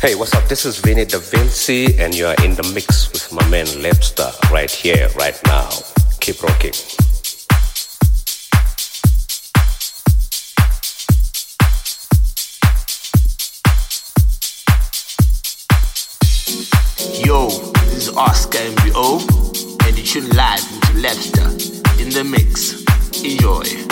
Hey, what's up? This is Vinny Da Vinci, and you are in the mix with my man Lepster right here, right now. Keep rocking. Yo, this is Oscar MBO, and you tune live into Lepster in the mix. Enjoy.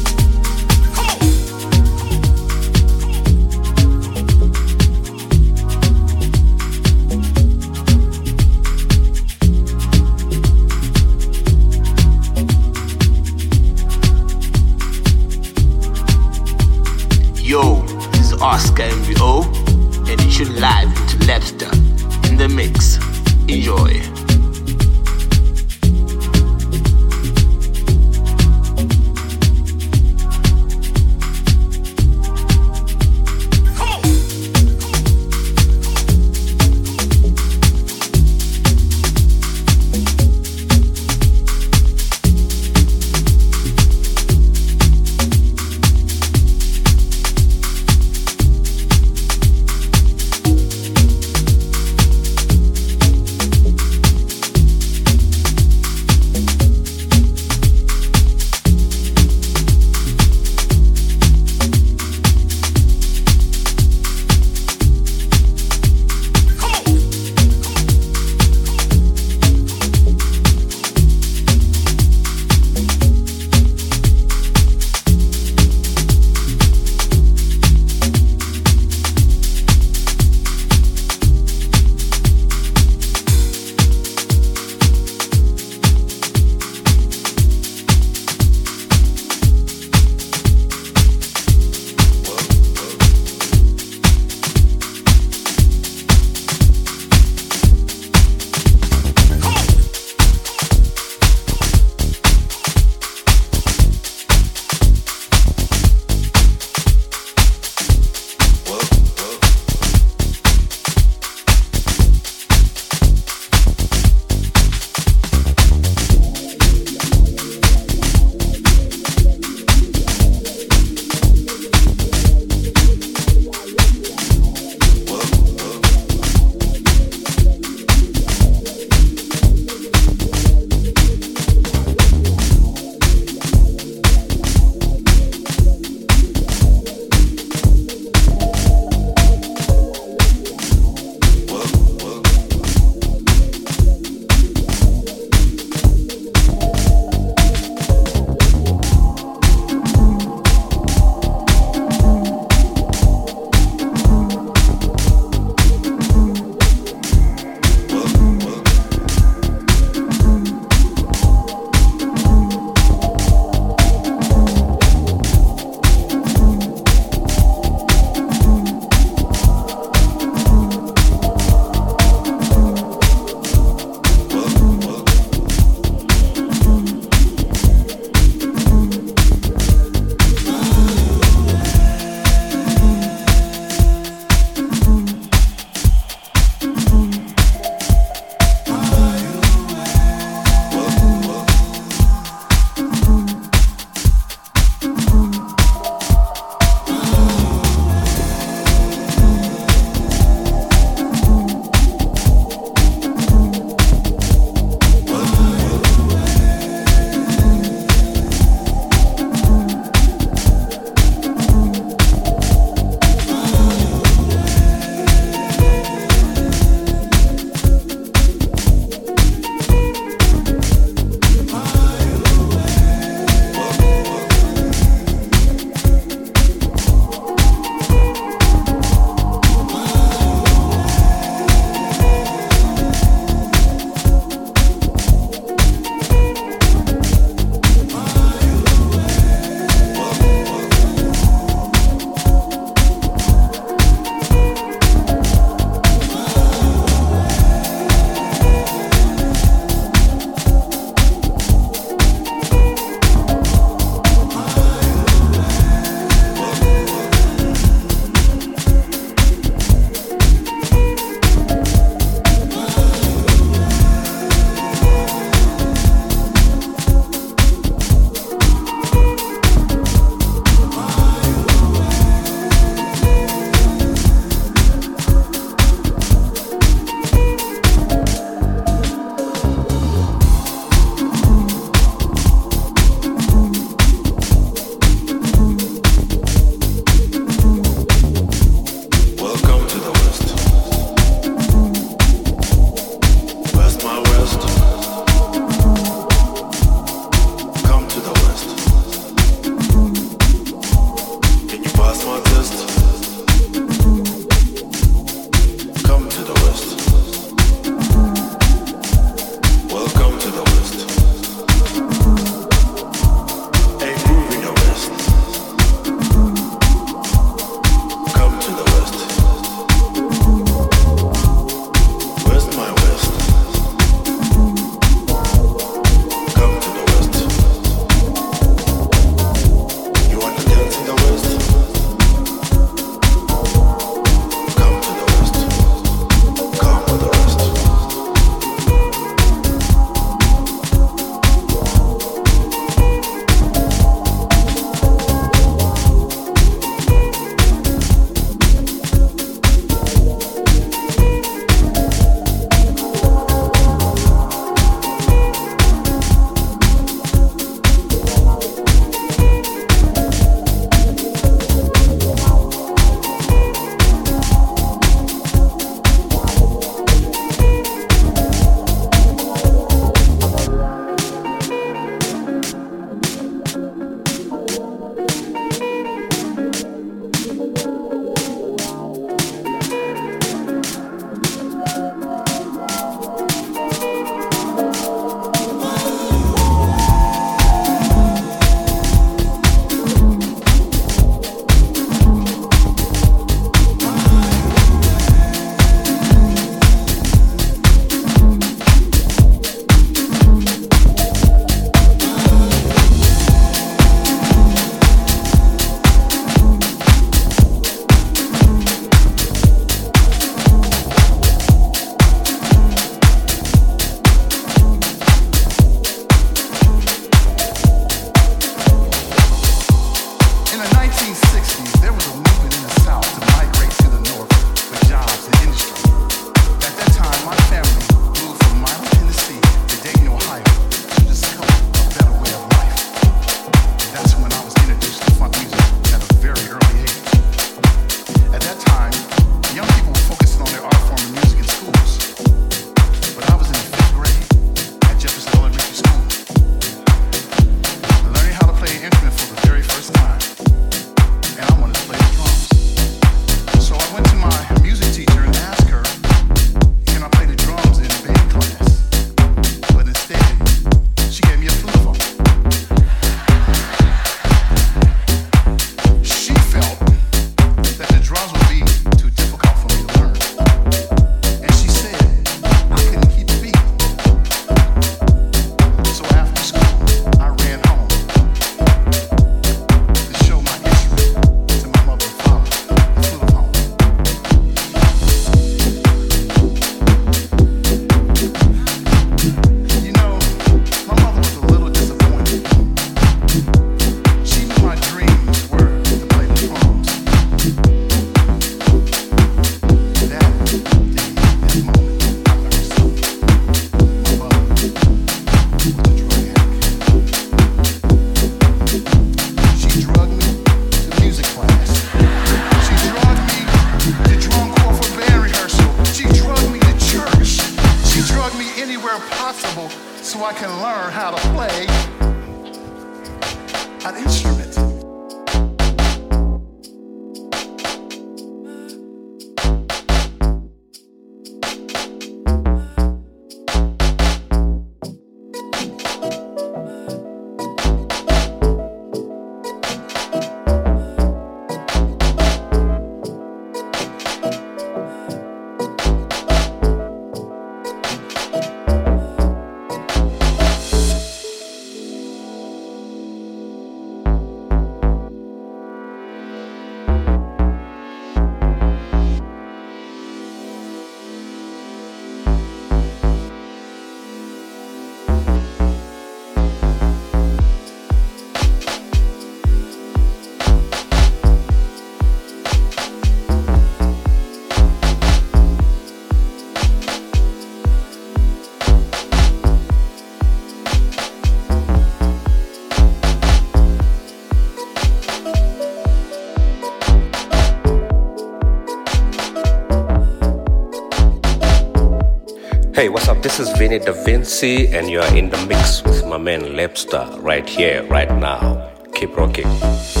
This is Vinny Da Vinci, and you are in the mix with my man Lepster right here, right now. Keep rocking.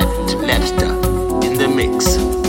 Live to in the mix.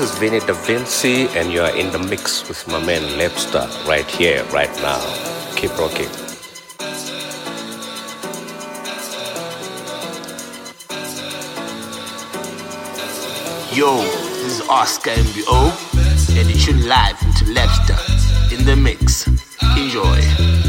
This is Vinny Da Vinci, and you are in the mix with my man Lepster right here, right now. Keep rocking. Yo, this is Oscar MBO, and you tune live into Lepster in the mix. Enjoy.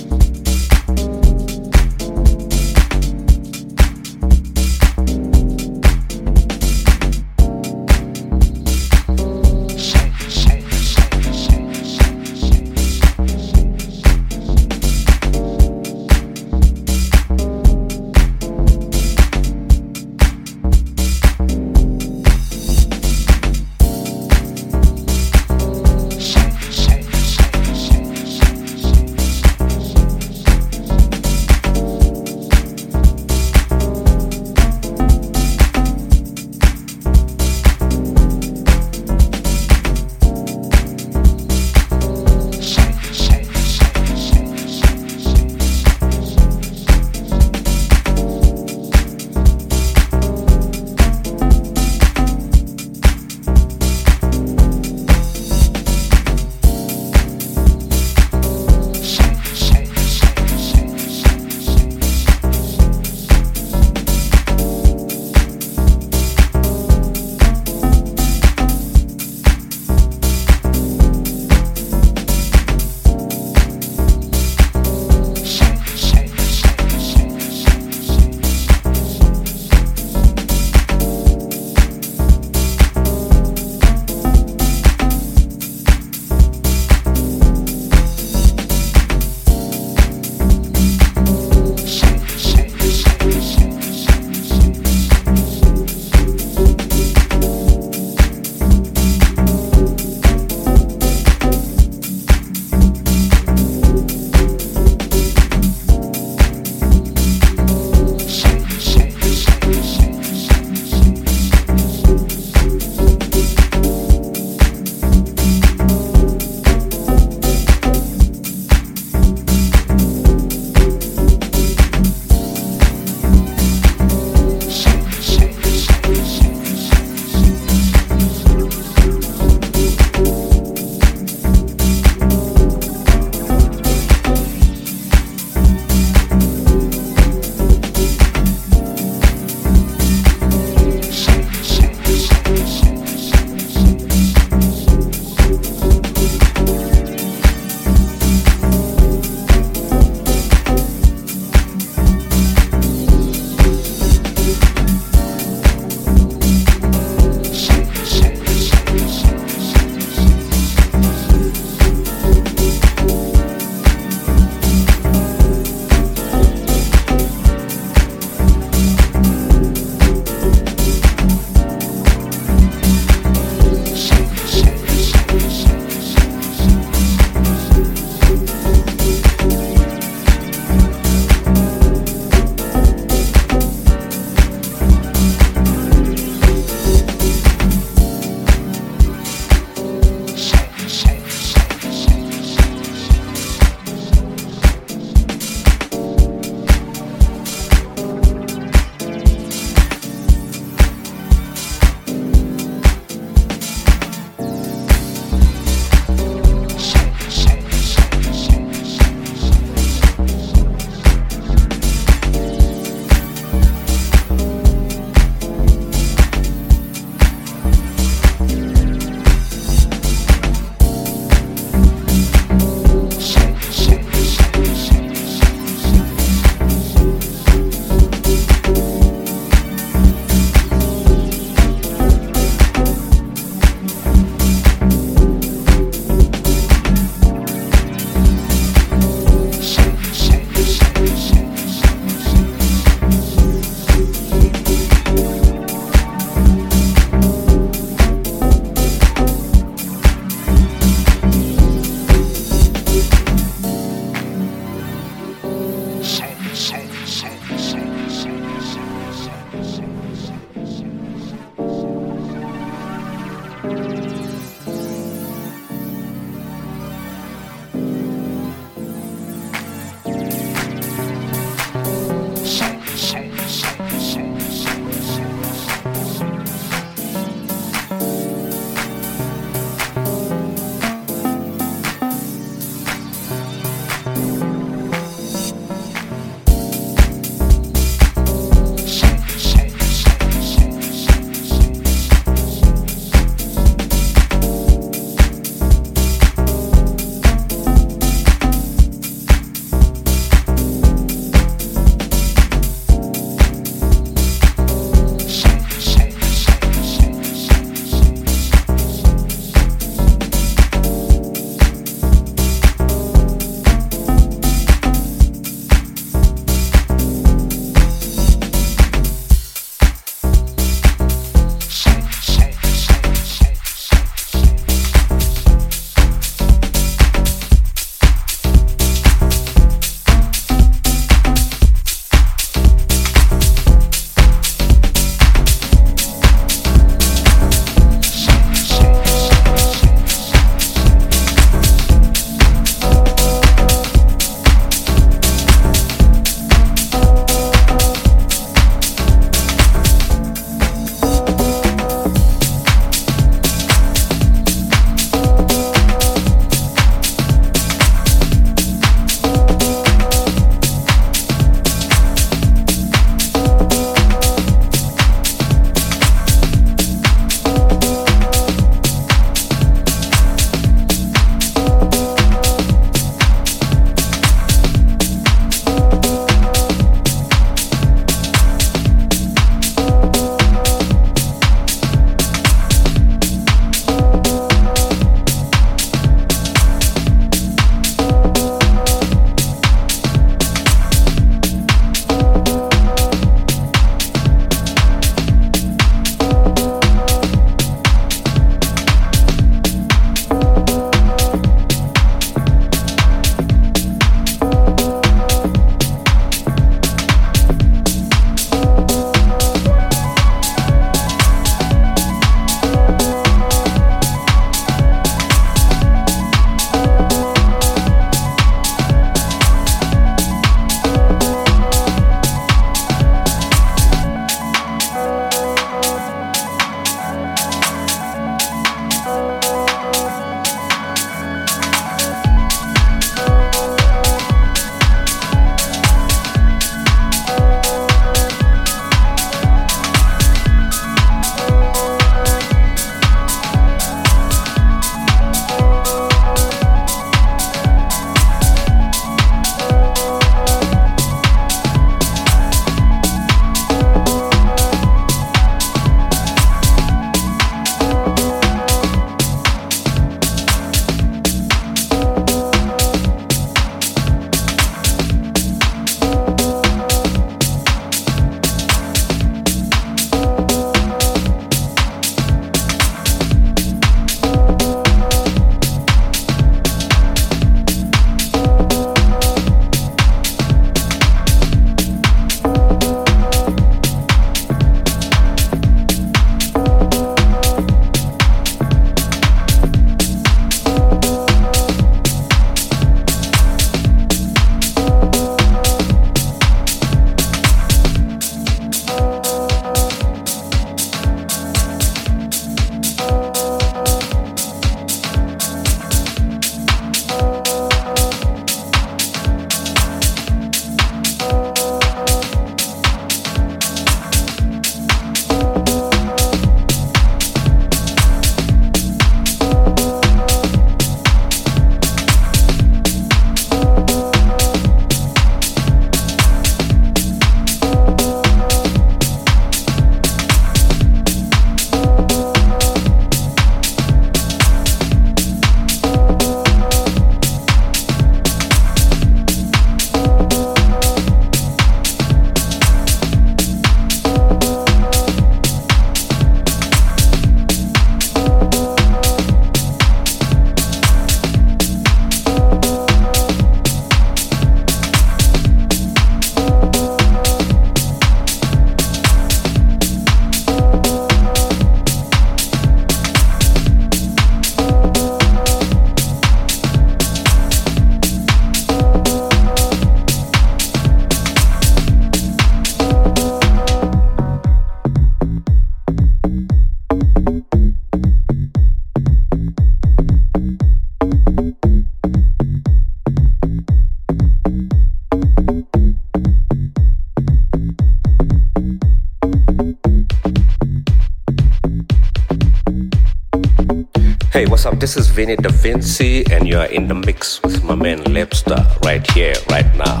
This is Vinny Da Vinci, and you are in the mix with my man Lepster right here, right now.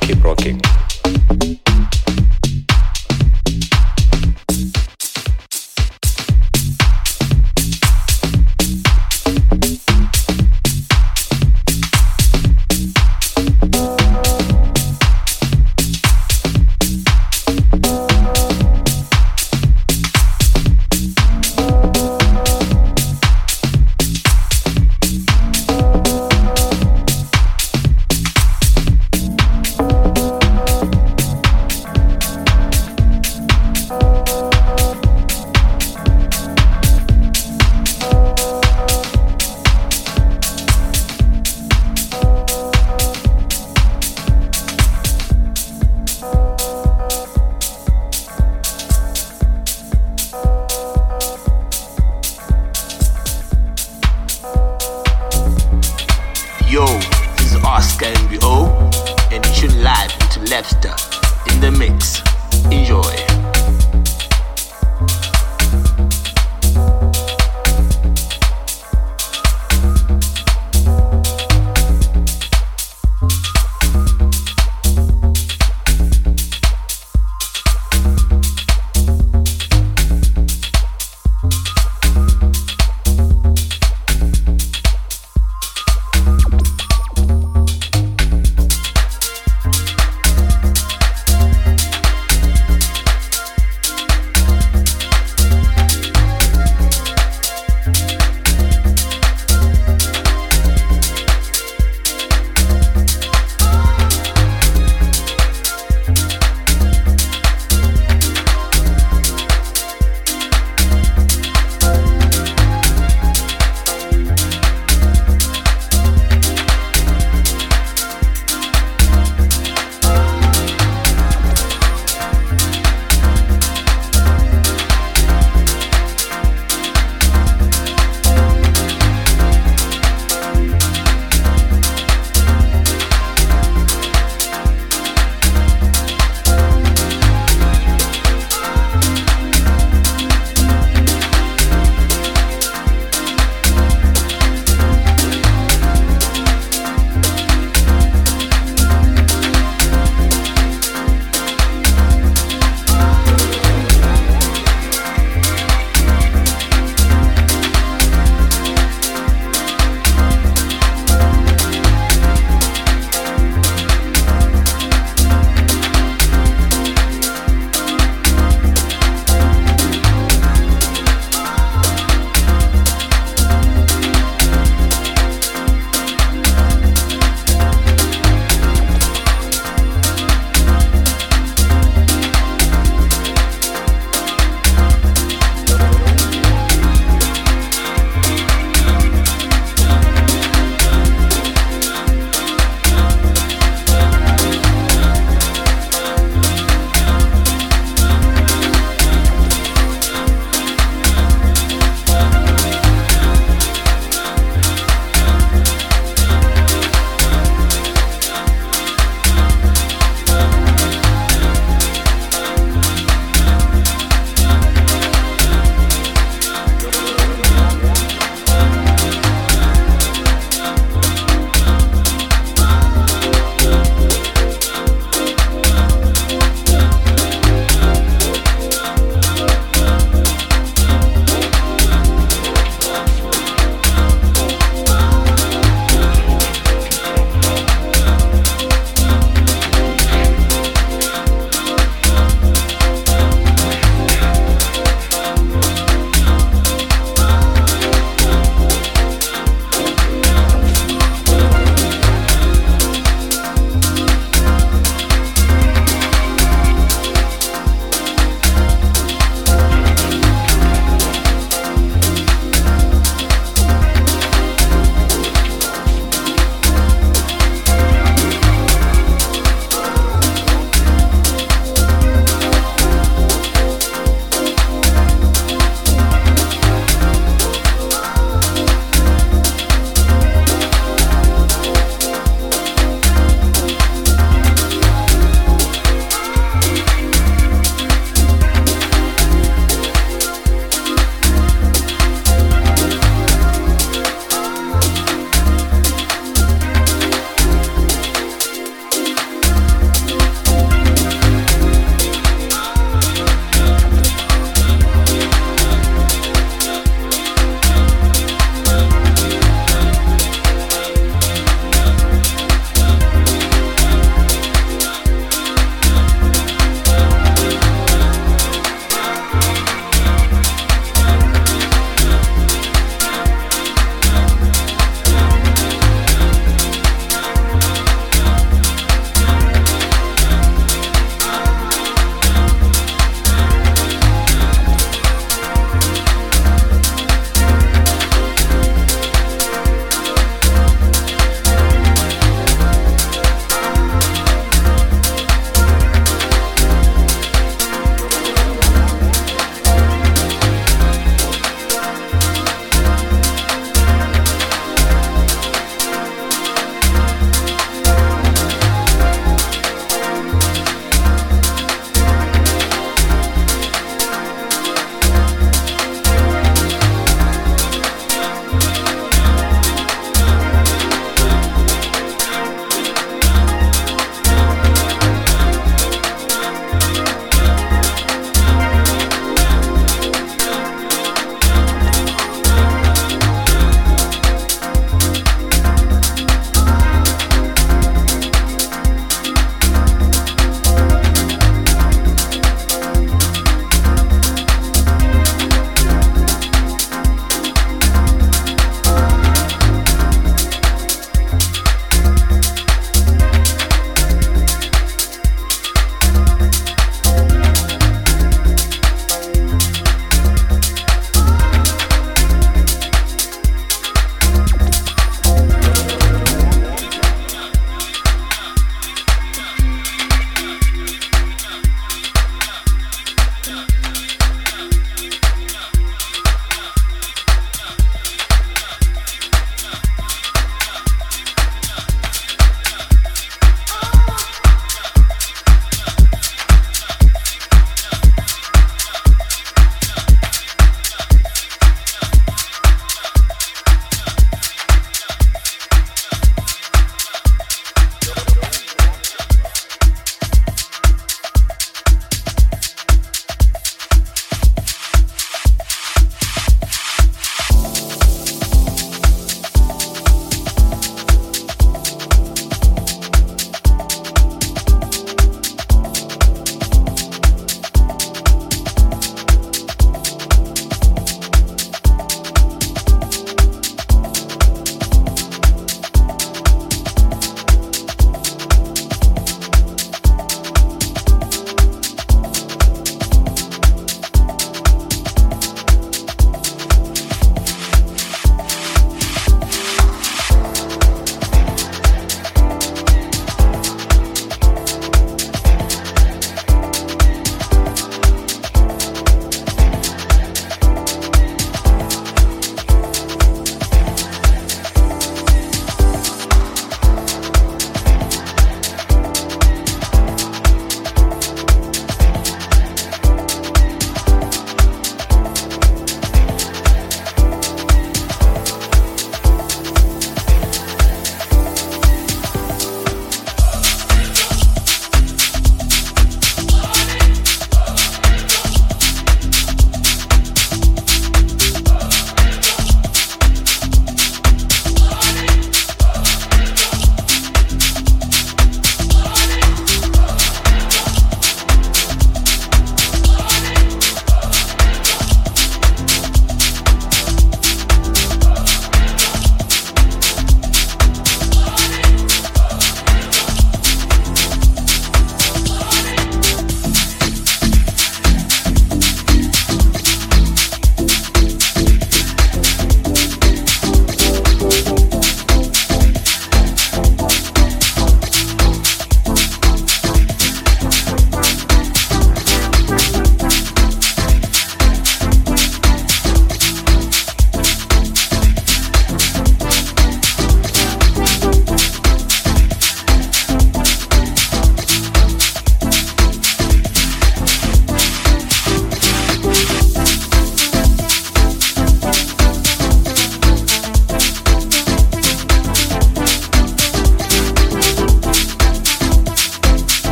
Keep rocking.